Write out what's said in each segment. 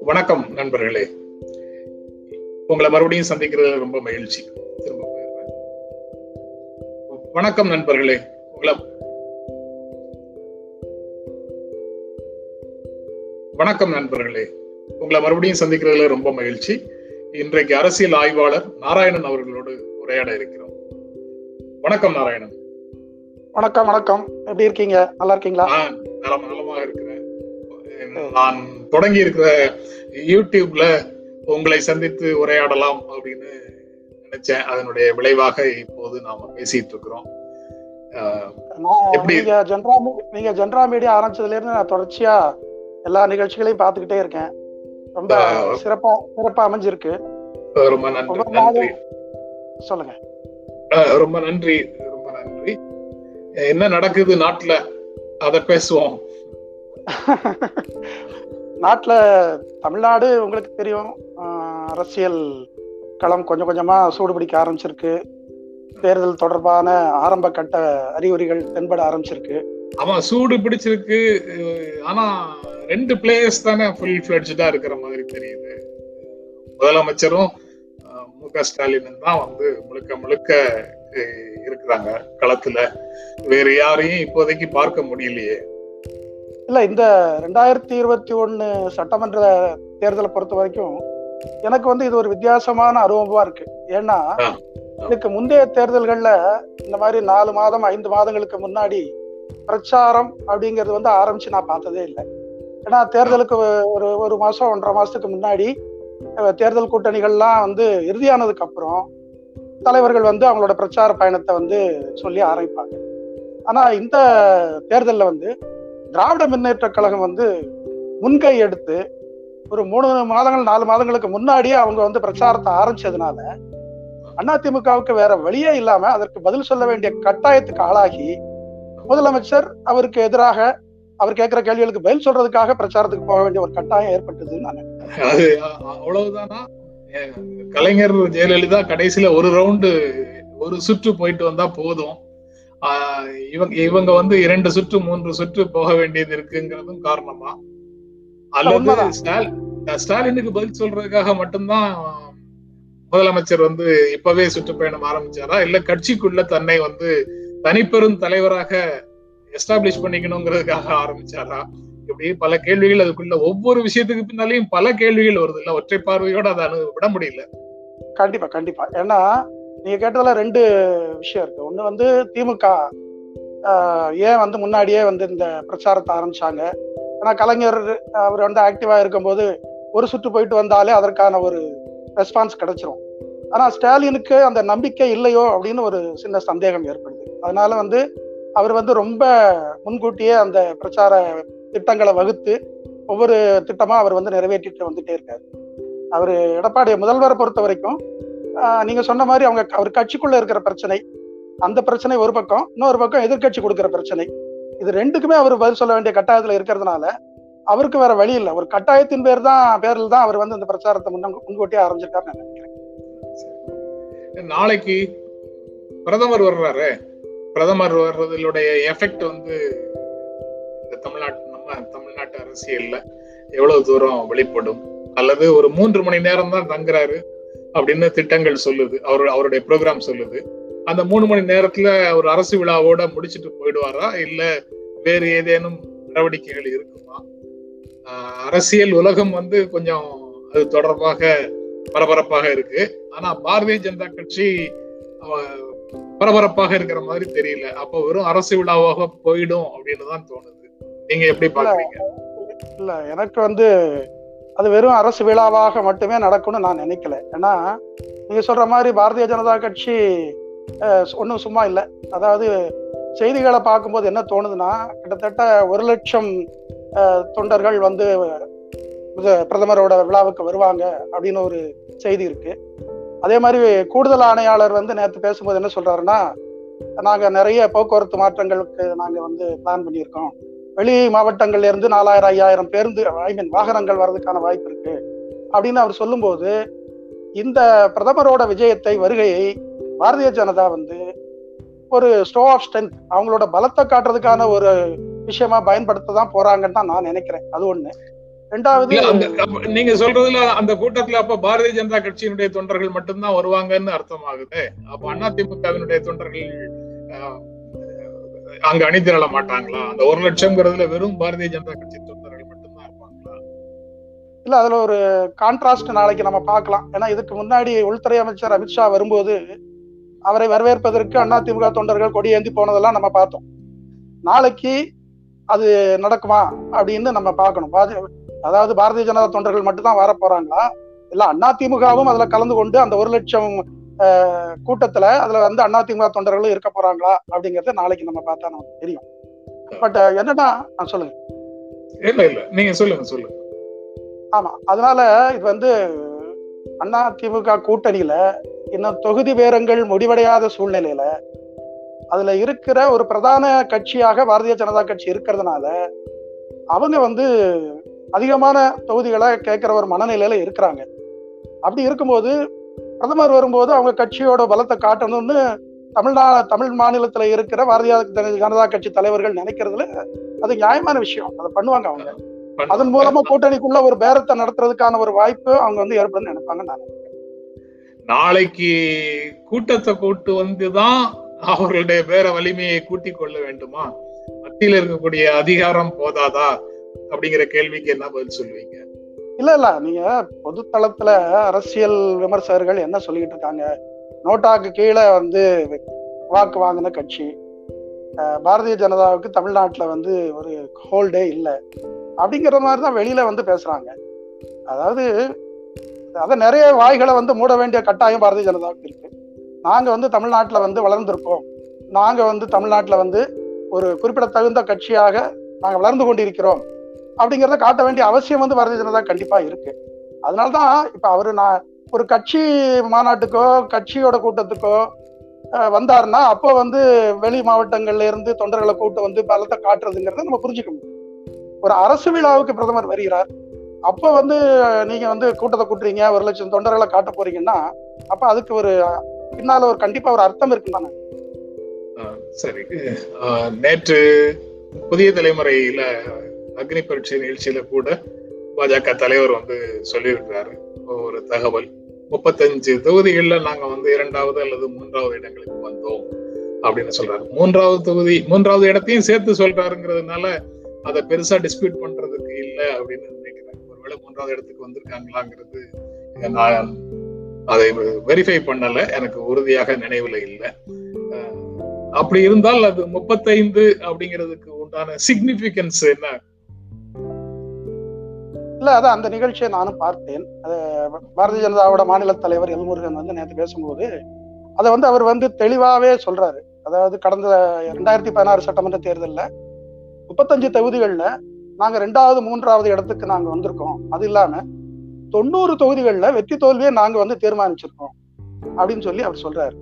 வணக்கம் நண்பர்களே. உங்களை மறுபடியும் சந்திக்கிறது ரொம்ப மகிழ்ச்சி. திரும்ப போயிடுறேன். வணக்கம் நண்பர்களே. உங்களை வணக்கம் நண்பர்களே. உங்களை மறுபடியும் சந்திக்கிறதுல ரொம்ப மகிழ்ச்சி. இன்றைக்கு அரசியல் ஆய்வாளர் நாராயணன் அவர்களோடு உரையாட இருக்கிறோம். வணக்கம் நாராயணன். வணக்கம் வணக்கம். எப்படி இருக்கீங்க? நல்லா இருக்கீங்களா? நலம் நலமாக இருக்கிறேன். நான் தொடங்கி இருக்கிற யூடியூப்ல உங்களை சந்தித்து உரையாடலாம் அப்படின்னு நினைச்சேன். அதனுடைய விளைவாக இப்போது நாம பேசிட்டு இருக்கிறோம்? நீங்க ஜென்ரா நீங்க ஜென்ரா மீடியா ஆரம்பிச்சதுல இருந்து நான் தொடர்ச்சியா எல்லா நிகழ்ச்சிகளையும் பார்த்துக்கிட்டே இருக்கேன். ரொம்ப. சிறப்பா சிறப்பா அமைஞ்சிருக்கு. ரொம்ப நன்றி. சொல்லுங்க. ரொம்ப நன்றி. என்ன நடக்குது நாட்டுல? அத பேசுவோம். நாட்டுல தமிழ்நாடு உங்களுக்கு தெரியும். அரசியல் களம் கொஞ்சம் கொஞ்சமா சூடு பிடிக்க ஆரம்பிச்சிருக்கு. தேர்தல் தொடர்பான ஆரம்ப கட்ட அறிகுறிகள் தென்பட ஆரம்பிச்சிருக்கு. ஆமா சூடு பிடிச்சிருக்கு. ஆனா ரெண்டு பிளேயர்ஸ் தானே ஃபுல் ஃபிளட்ஜா இருக்கிற மாதிரி தெரியுது. முதலமைச்சரும் மு க ஸ்டாலினும் தான் வந்து முழுக்க முழுக்க இருக்கிறாங்க. களத்துல. வேற யாரையும் இப்போதைக்கு பார்க்க முடியலையே. இல்ல இந்த ரெண்டாயிரத்தி இருபத்தி ஒண்ணு சட்டமன்ற தேர்தலை பொறுத்த வரைக்கும் எனக்கு வந்து இது ஒரு வித்தியாசமான அனுபவமா இருக்கு. ஏன்னா. இதுக்கு முந்தைய தேர்தல்கள்ல இந்த மாதிரி நாலு மாதம் ஐந்து மாதங்களுக்கு முன்னாடி பிரச்சாரம் அப்படிங்கிறது வந்து ஆரம்பிச்சு நான் பார்த்ததே இல்லை. ஏன்னா தேர்தலுக்கு ஒரு ஒரு மாசம் ஒன்றரை மாசத்துக்கு முன்னாடி தேர்தல் கூட்டணிகள்லாம் வந்து இறுதியானதுக்கு அப்புறம் தலைவர்கள் வந்து அவங்களோட பிரச்சார பயணத்தை வந்து சொல்லி ஆரம்பிப்பாங்க ஆனா இந்த தேர்தலில் வந்து திராவிட முன்னேற்ற கழகம் வந்து முன்கை எடுத்து ஒரு மூணு மாதங்கள் நாலு மாதங்களுக்கு முன்னாடியே அவங்க வந்து பிரச்சாரத்தை ஆரம்பிச்சதுனால அதிமுகவுக்கு வேற வழியே இல்லாம அதற்கு பதில் சொல்ல வேண்டிய கட்டாயத்துக்கு ஆளாகி முதலமைச்சர் அவருக்கு எதிராக அவர் கேட்கிற கேள்விகளுக்கு பதில் சொல்றதுக்காக பிரச்சாரத்துக்கு போக வேண்டிய ஒரு கட்டாயம் ஏற்பட்டதுன்னு நான் நினைக்கிறேன். அவ்வளவுதானா கலைஞர் ஜெயலலிதா கடைசியில ஒரு ரவுண்டு ஒரு சுற்று போயிட்டு வந்தா போதும். இவங்க இவங்க வந்து இரண்டு சுற்று மூன்று சுற்று போக வேண்டியது இருக்குங்கிறதும் காரணமா? அல்லது ஸ்டாலினுக்கு பதில் சொல்றதுக்காக மட்டும்தான் முதலமைச்சர் வந்து இப்பவே சுற்றுப்பயணம் ஆரம்பிச்சாரா? இல்ல கட்சிக்குள்ள தன்னை வந்து தனிப்பெரும் தலைவராக எஸ்டாப்ளிஷ் பண்ணிக்கணுங்கிறதுக்காக ஆரம்பிச்சாரா? இப்படி பல கேள்விகள் அதுக்குள்ள ஒவ்வொரு விஷயத்துக்கு பின்னாலையும் பல கேள்விகள் வருது இல்ல? ஒற்றை பார்வையோட அதை அணு விட முடியல. கண்டிப்பா கண்டிப்பா. ஏன்னா நீங்க கேட்டதுல ரெண்டு விஷயம் இருக்கு. ஒண்ணு வந்து திமுக ஏன் வந்து முன்னாடியே வந்து இந்த பிரச்சாரத்தை ஆரம்பிச்சாங்க? ஏன்னா கலைஞர் அவர் வந்து ஆக்டிவா இருக்கும்போது ஒரு சுற்று போயிட்டு வந்தாலே அதற்கான ஒரு ரெஸ்பான்ஸ் கிடைச்சிரும். ஆனா ஸ்டாலினுக்கு அந்த நம்பிக்கை இல்லையோ அப்படின்னு ஒரு சின்ன சந்தேகம் ஏற்படுது. அதனால வந்து அவர் வந்து ரொம்ப முன்கூட்டியே அந்த பிரச்சார திட்டங்களை வகுத்து ஒவ்வொரு திட்டமா அவர் வந்து நிறைவேற்றிட்டு வந்துட்டே இருக்காரு. அவர் எடப்பாடி முதல்வரை பொறுத்த வரைக்கும் நீங்க சொன்ன மாதிரி அவங்க அவர் கட்சிக்குள்ள இருக்கிற பிரச்சனை அந்த பிரச்சனை ஒரு பக்கம் இன்னொரு பக்கம் எதிர்க்கட்சி கொடுக்கிற பிரச்சனை. இது ரெண்டுக்குமே அவர் பதில் சொல்ல வேண்டிய கட்டாயத்துல இருக்கிறதுனால அவருக்கு வேற வழி இல்லை. ஒரு கட்டாயத்தின் பேர் தான் பேரில் தான் அவர் வந்து இந்த பிரச்சாரத்தை முன்ன முன்கூட்டியே ஆரம்பிச்சிருக்காரு நான் நினைக்கிறேன். நாளைக்கு பிரதமர் வர்றாரு. பிரதமர் வர்றதுடைய எஃபெக்ட் வந்து இந்த தமிழ்நாட்டு தமிழ்நாட்டு அரசியல்ல எவ்வளவு தூரம் வெளிப்படும்? அல்லது ஒரு மூன்று மணி நேரம் தான் தங்குறாரு அப்படின்னு திட்டங்கள் சொல்லுது. அவர் அவருடைய ப்ரோக்ராம் சொல்லுது. அந்த மூணு மணி நேரத்துல ஒரு அரசு விழாவோட முடிச்சிட்டு போயிடுவாரா? இல்ல வேறு ஏதேனும் நடவடிக்கைகள் இருக்குமா? அரசியல் உலகம் வந்து கொஞ்சம் அது தொடர்பாக பரபரப்பாக இருக்கு. ஆனா பாரதிய ஜனதா கட்சி பரபரப்பாக இருக்கிற மாதிரி தெரியல. அப்போ வெறும் அரசு விழாவாக போயிடும் அப்படின்னு தான் தோணுது. நீங்க எப்படி பாக்குறீங்க? இல்ல எனக்கு வந்து அது வெறும் அரசு விழாவாக மட்டுமே நடக்கும்னு நான் நினைக்கல. ஏன்னா நீங்க சொல்ற மாதிரி பாரதிய ஜனதா கட்சி ஒன்றும் சும்மா இல்லை. அதாவது செய்திகளை பார்க்கும்போது என்ன தோணுதுன்னா கிட்டத்தட்ட ஒரு லட்சம் தொண்டர்கள் வந்து பிரதமரோட விழாவுக்கு வருவாங்க அப்படின்னு ஒரு செய்தி இருக்கு. அதே மாதிரி கூடுதல் ஆணையாளர் வந்து நேற்று பேசும்போது என்ன சொல்றாருன்னா நாங்க நிறைய போக்குவரத்து மாற்றங்களுக்கு நாங்க வந்து பிளான் பண்ணியிருக்கோம். வெளி மாவட்டங்கள்ல இருந்து நாலாயிரம் ஐயாயிரம் பேருந்து ஐ மீன் வாகனங்கள் வர்றதுக்கான வாய்ப்பு இருக்கு. அப்படின்னு அவர் சொல்லும்போது இந்த பிரதமரோட விஜயத்தை வருகையை பாரதிய ஜனதா வந்து ஒரு ஸ்டோ ஆஃப் ஸ்ட்ரென்த் அவங்களோட பலத்தை காட்டுறதுக்கான ஒரு விஷயமா பயன்படுத்த தான் போறாங்கன்னு தான் நான் நினைக்கிறேன். அது ஒண்ணு. ரெண்டாவது நீங்க சொல்றதுல அந்த கூட்டத்துல அப்ப பாரதிய ஜனதா கட்சியினுடைய தொண்டர்கள் மட்டும்தான் வருவாங்கன்னு அர்த்தமாகுது. அப்ப அதிமுகவினுடைய தொண்டர்கள் அங்க அணி திரள மாட்டாங்களா? அந்த ஒரு லட்சம்ங்கிறதுல வெறும் பாரதிய ஜனதா கட்சி தொண்டர்கள் மட்டும்தான் இருப்பாங்களா? இல்ல அதுல ஒரு கான்ட்ராஸ்ட் நாளைக்கு நம்ம பார்க்கலாம். ஏன்னா இதுக்கு முன்னாடி உள்துறை அமைச்சர் அமித்ஷா வரும்போது அவரை வரவேற்பதற்கு அதிமுக தொண்டர்கள் கொடி ஏந்தி போனதெல்லாம் நம்ம பார்த்தோம். நாளைக்கு அது நடக்குமா அப்படின்னு நம்ம பார்க்கணும். அதாவது பாரதிய ஜனதா தொண்டர்கள் மட்டும்தான் வர போறாங்களா இல்ல அதிமுகவும் அதுல கலந்து கொண்டு அந்த ஒரு லட்சம் கூட்டத்துல அதுல வந்து அதிமுக தொண்டர்களும் இருக்க போறாங்களா அப்படிங்கறத நாளைக்கு நம்ம பார்த்தா நமக்கு தெரியும். பட் என்னன்னா சொல்லுங்க. இல்ல இல்ல. நீங்க சொல்லுங்க சொல்லுங்க. ஆமா. அதனால இது வந்து அண்ணா திமுக கூட்டணியில இன்னும் தொகுதி பேரங்கள் முடிவடையாத சூழ்நிலையில அதுல இருக்கிற ஒரு பிரதான கட்சியாக பாரதிய ஜனதா கட்சி இருக்கிறதுனால அவங்க வந்து அதிகமான தொகுதிகளை கேட்கிற ஒரு மனநிலையில இருக்கிறாங்க. அப்படி இருக்கும்போது பிரதமர் வரும்போது அவங்க கட்சியோட பலத்தை காட்டணும்னு தமிழ்நா தமிழ் மாநிலத்துல இருக்கிற பாரதிய ஜனதா கட்சி தலைவர்கள் நினைக்கிறதுல அது நியாயமான விஷயம். அதை பண்ணுவாங்க அவங்க. அதன் மூலமா கூட்டணிக்குள்ள ஒரு பேரத்தை நடத்துறதுக்கான ஒரு வாய்ப்பு அவங்க வந்து ஏற்படும் நினைப்பாங்க நான் நாளைக்கு கூட்டத்தை கூட்டு வந்துதான் அவர்களுடைய பேர வலிமையை கூட்டிக் கொள்ள வேண்டுமா? மத்தியில் இருக்கக்கூடிய அதிகாரம் போதாதா? அப்படிங்கிற கேள்விக்கு என்ன பதில் சொல்லுவீங்க இல்ல இல்ல. நீங்க பொதுத்தளத்துல அரசியல் விமர்சகர்கள் என்ன சொல்லிட்டு இருக்காங்க? நோட்டாக்கு கீழே வந்து வாக்கு வாங்கின கட்சி. பாரதிய ஜனதாவுக்கு தமிழ்நாட்டில் வந்து ஒரு ஹோல்டே இல்லை. அப்படிங்கிற மாதிரி தான் வெளியில வந்து பேசுறாங்க. அதாவது அதை நிறைய வாய்களை வந்து மூட வேண்டிய கட்டாயம் பாரதிய ஜனதாவுக்கு இருக்கு. நாங்கள் வந்து தமிழ்நாட்டில் வந்து வளர்ந்திருக்கோம் நாங்கள் வந்து தமிழ்நாட்டில் வந்து ஒரு குறிப்பிடத்தகுந்த கட்சியாக நாங்கள் வளர்ந்து கொண்டிருக்கிறோம். அப்படிங்கிறத காட்ட வேண்டிய அவசியம் வந்து பாரதிய ஜனதா கண்டிப்பா இருக்கு. அதனாலதான் இப்ப அவரு நான் ஒரு கட்சி மாநாட்டுக்கோ கட்சியோட கூட்டத்துக்கோ வந்தாருன்னா அப்போ வந்து வெளி மாவட்டங்கள்ல இருந்து தொண்டர்களை கூட்டு வந்து பலத்தை காட்டுறதுங்கிறத நம்ம புரிஞ்சுக்க முடியும். ஒரு அரசு விழாவுக்கு பிரதமர் வருகிறார். அப்போ வந்து நீங்க வந்து கூட்டத்தை கூட்டுறீங்க ஒரு லட்சம் தொண்டர்களை காட்ட போறீங்கன்னா அப்ப அதுக்கு ஒரு பின்னால ஒரு கண்டிப்பா ஒரு அர்த்தம் இருக்கு தானே சரி. நேற்று புதிய தலைமுறையில அக்னி பரீட்சை நிகழ்ச்சியில கூட பாஜக தலைவர் வந்து சொல்லியிருக்கிறாரு. ஒரு தகவல். முப்பத்தஞ்சு தொகுதிகளில் நாங்க வந்து இரண்டாவது அல்லது மூன்றாவது இடங்களுக்கு வந்தோம் அப்படின்னு சொல்றாரு. மூன்றாவது தொகுதி மூன்றாவது இடத்தையும் சேர்த்து சொல்றாருங்கிறதுனால அதை பெருசா டிஸ்பியூட் பண்றதுக்கு இல்லை அப்படின்னு நினைக்கிறேன். ஒருவேளை மூன்றாவது இடத்துக்கு வந்திருக்காங்களாங்கிறது நான் அதை வெரிஃபை பண்ணல. எனக்கு உறுதியாக நினைவுல இல்லை. அப்படி இருந்தால் அது முப்பத்தைந்து அப்படிங்கிறதுக்கு உண்டான சிக்னிபிகன்ஸ் என்ன இல்ல அதான் அந்த நிகழ்ச்சியை நானும் பார்த்தேன். அது பாரதிய ஜனதாவோட மாநில தலைவர் எல்முருகன் வந்து நேற்று பேசும்போது அதை வந்து அவர் வந்து தெளிவாவே சொல்றாரு. அதாவது கடந்த ரெண்டாயிரத்தி பதினாறு சட்டமன்ற தேர்தலில் முப்பத்தஞ்சு தொகுதிகளில் நாங்க ரெண்டாவது மூன்றாவது இடத்துக்கு நாங்க வந்திருக்கோம். அது இல்லாம தொண்ணூறு தொகுதிகளில் வெற்றி தோல்வியை நாங்க வந்து தீர்மானிச்சிருக்கோம் அப்படின்னு சொல்லி அவர் சொல்றாரு.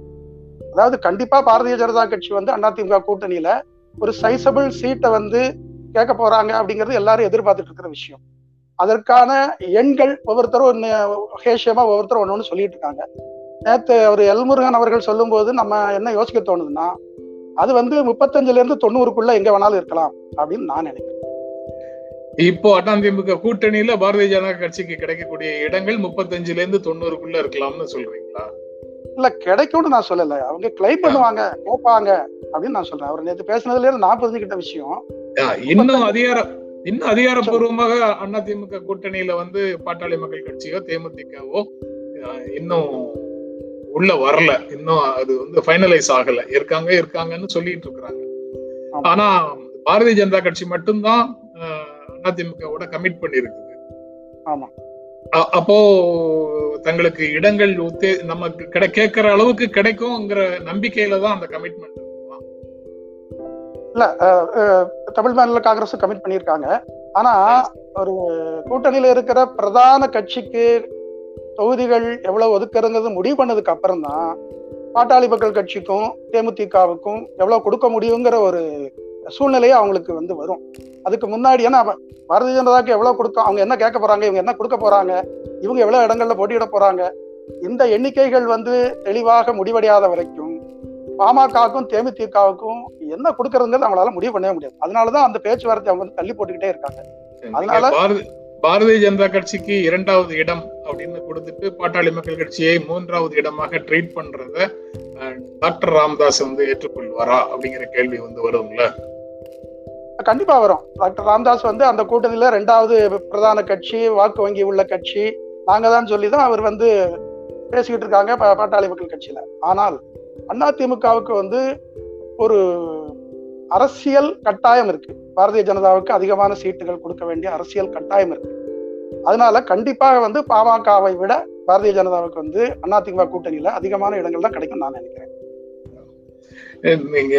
அதாவது கண்டிப்பா பாரதிய ஜனதா கட்சி வந்து அதிமுக கூட்டணியில ஒரு சைசபிள் சீட்டை வந்து கேட்க போறாங்க அப்படிங்கிறது எல்லாரும் எதிர்பார்த்துட்டு இருக்கிற விஷயம். அதற்கான எண்கள் ஒவ்வொருத்தரும் ஒன்று ஹேஷியமா ஒவ்வொருத்தரும் ஒன்று ஒன்று சொல்லிட்டு இருக்காங்க நேற்று அவர் எல்முருகன் அவர்கள் சொல்லும்போது நம்ம என்ன யோசிக்க தோணுதுன்னா அது வந்து முப்பத்தஞ்சுல இருந்து தொண்ணூறுக்குள்ள எங்க வேணாலும் இருக்கலாம் அப்படின்னு நான் நினைக்கிறேன். இப்போ அதிமுக கூட்டணியில பாரதிய ஜனதா கட்சிக்கு கிடைக்கக்கூடிய இடங்கள் முப்பத்தஞ்சுல இருந்து தொண்ணூறுக்குள்ள இருக்கலாம்னு சொல்றீங்களா? இல்ல கிடைக்கும்னு நான் சொல்லல. அவங்க கிளைம் பண்ணுவாங்க கேட்பாங்க அப்படின்னு நான் சொல்றேன். அவர் நேற்று பேசுனதுல இருந்து நான் புரிஞ்சுக்கிட்ட விஷயம். இன்னும் அதிகார இன்னும் அதிகாரப்பூர்வமாக அதிமுக கூட்டணியில வந்து பாட்டாளி மக்கள் கட்சியோ தேமுதிகவோ இன்னும் உள்ள வரல. இன்னும் அது வந்து ஃபைனலைஸ் ஆகல. இருக்காங்க இருக்காங்கன்னு சொல்லிட்டு இருக்கிறாங்க. ஆனா பாரதிய ஜனதா கட்சி மட்டும்தான் அதிமுகவோட கமிட் பண்ணிருக்குது ஆமா. அப்போ தங்களுக்கு இடங்கள் உத்தே நமக்கு கிடை கேட்கிற அளவுக்கு கிடைக்கும்ங்கிற நம்பிக்கையில தான் அந்த கமிட்மெண்ட் இல்ல தமிழ் மாநில காங்கிரஸ் கமிட் பண்ணியிருக்காங்க. ஆனா ஒரு கூட்டணியில இருக்கிற பிரதான கட்சிக்கு தொகுதிகள் எவ்வளவு ஒதுக்குறங்கிறது முடிவு பண்ணதுக்கு அப்புறம் தான் பாட்டாளி மக்கள் கட்சிக்கும் தேமுதிகவுக்கும் எவ்வளவு கொடுக்க முடியுங்கிற ஒரு சூழ்நிலையே அவங்களுக்கு வந்து வரும். அதுக்கு முன்னாடி ஏன்னா பாரதிய ஜனதாக்கு எவ்வளவு கொடுக்க அவங்க என்ன கேட்க போறாங்க இவங்க என்ன கொடுக்க போறாங்க இவங்க எவ்வளவு இடங்கள்ல போட்டியிட போறாங்க இந்த எண்ணிக்கைகள் வந்து தெளிவாக முடிவடையாத வரைக்கும் பாமகவுக்கும் தேமுதிகவுக்கும் என்ன கொடுக்கறதுங்கிறது அவங்களால முடிவு பண்ணவே முடியாது. அதனாலதான் அந்த பேச்சுவார்த்தை அவங்க வந்து தள்ளி போட்டுக்கிட்டே இருக்காங்க. அதனால- பாரதி பாரதிய ஜனதா கட்சிக்கு இரண்டாவது இடம் அப்படின்னு கொடுத்துட்டு பாட்டாளி மக்கள் கட்சியை மூன்றாவது இடமாக ட்ரீட் பண்றத டாக்டர் ராமதாஸ் வந்து ஏற்றுக்கொள்வாரா அப்படிங்கிற கேள்வி வந்து வரும்ல? கண்டிப்பா வரும். டாக்டர் ராமதாஸ் வந்து அந்த கூட்டணியில ரெண்டாவது பிரதான கட்சி வாக்கு வங்கி உள்ள கட்சி. நாங்க தான் சொல்லி தான் அவர் வந்து பேசிக்கிட்டு இருக்காங்க பாட்டாளி மக்கள் கட்சியில. ஆனால் அதிமுகவுக்கு வந்து ஒரு அரசியல் கட்டாயம் இருக்கு. பாரதிய ஜனதாவுக்கு அதிகமான சீட்டுகள் கொடுக்க வேண்டிய அரசியல் கட்டாயம் இருக்கு. அதனால கண்டிப்பாக வந்து பாமகவை விட பாரதிய ஜனதாவுக்கு வந்து அதிமுக கூட்டணியில அதிகமான இடங்கள் தான் கிடைக்கும் நான் நினைக்கிறேன். நீங்க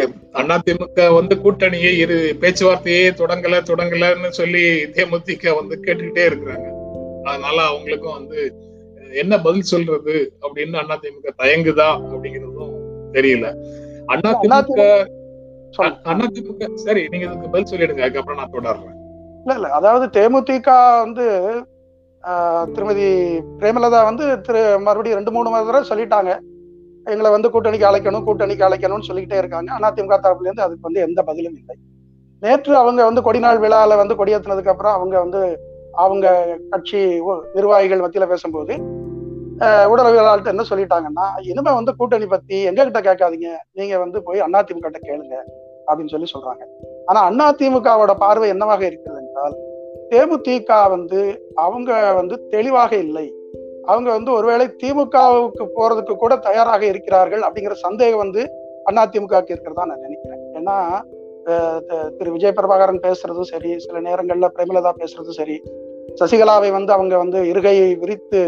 அதிமுக வந்து கூட்டணியை இரு பேச்சுவார்த்தையே தொடங்கல தொடங்கலன்னு சொல்லி தேமுதிக வந்து கேட்டுக்கிட்டே இருக்கிறாங்க. அதனால அவங்களுக்கும் வந்து என்ன பதில் சொல்றது அப்படின்னு அதிமுக தயங்குதா அப்படிங்கிறதும் தெரியல. அதிமுக அதிமுக சரி நீங்க இதுக்கு பதில் சொல்லிடுங்க அதுக்கப்புறம் நான் தொடர்றேன். இல்ல இல்ல அதாவது தேமுதிக வந்து திருமதி பிரேமலதா வந்து திரு மறுபடியும் ரெண்டு மூணு தடவை சொல்லிட்டாங்க. எங்களை வந்து கூட்டணிக்கு அழைக்கணும் கூட்டணிக்கு அழைக்கணும்னு சொல்லிக்கிட்டே இருக்காங்க. அதிமுக தரப்புல இருந்து அதுக்கு வந்து எந்த பதிலும் இல்லை. நேற்று அவங்க வந்து கொடிநாள் விழால வந்து கொடியேற்றினதுக்கு அப்புறம் அவங்க வந்து அவங்க கட்சி நிர்வாகிகள் மத்தியில பேசும்போது ஆஹ், என்ன சொல்லிட்டாங்கன்னா இனிமே வந்து கூட்டணி பத்தி எங்க கிட்ட கேட்காதீங்க. நீங்க வந்து போய் அதிமுக கிட்ட கேளுங்க. அப்படின்னு சொல்லி சொல்றாங்க. ஆனா அதிமுகவோட பார்வை என்னவாக இருக்கிறது என்றால் தேமுதிக வந்து அவங்க வந்து தெளிவாக இல்லை. அவங்க வந்து ஒருவேளை திமுகவுக்கு போறதுக்கு கூட தயாராக இருக்கிறார்கள் அப்படிங்கிற சந்தேகம் வந்து அதிமுகவுக்கு இருக்கிறதா நான் நினைக்கிறேன். ஏன்னா அஹ், திரு. விஜய் பிரபாகரன் பேசுறதும் சரி சில நேரங்கள்ல பிரேமலதா பேசுறதும் சரி சசிகலாவை வந்து அவங்க வந்து இருகையை விரித்து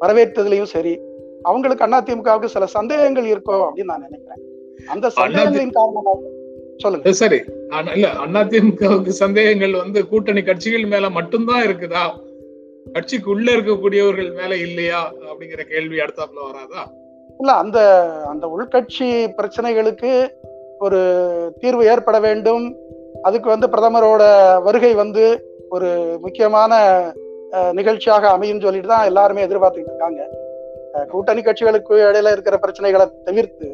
வரவேற்றதுலயும் சரி அவங்களுக்கு அதிமுகவுக்கு சில சந்தேகங்கள் இருக்கோ அப்படின்னு நான் நினைக்கிறேன். அந்த சந்தேகங்களின் காரணமாக சொல்லுங்க. சரி. இல்ல அதிமுகவுக்கு சந்தேகங்கள் வந்து கூட்டணி கட்சிகள் மேல மட்டும்தான் இருக்குதா? கட்சிக்கு உள்ள இருக்கக்கூடியவர்கள் மேல இல்லையா? அப்படிங்கிற கேள்வி அடுத்தாப்புல வராதா? இல்ல அந்த அந்த உள்கட்சி பிரச்சனைகளுக்கு ஒரு தீர்வு ஏற்பட வேண்டும். அதுக்கு வந்து பிரதமரோட வருகை வந்து ஒரு முக்கியமான நிகழ்ச்சியாக அமையும் சொல்லிட்டு தான் எல்லாருமே எதிர்பார்த்துக்கிட்டு இருக்காங்க. கூட்டணி கட்சிகளுக்கு இடையில இருக்கிற பிரச்சனைகளை தவிர்த்து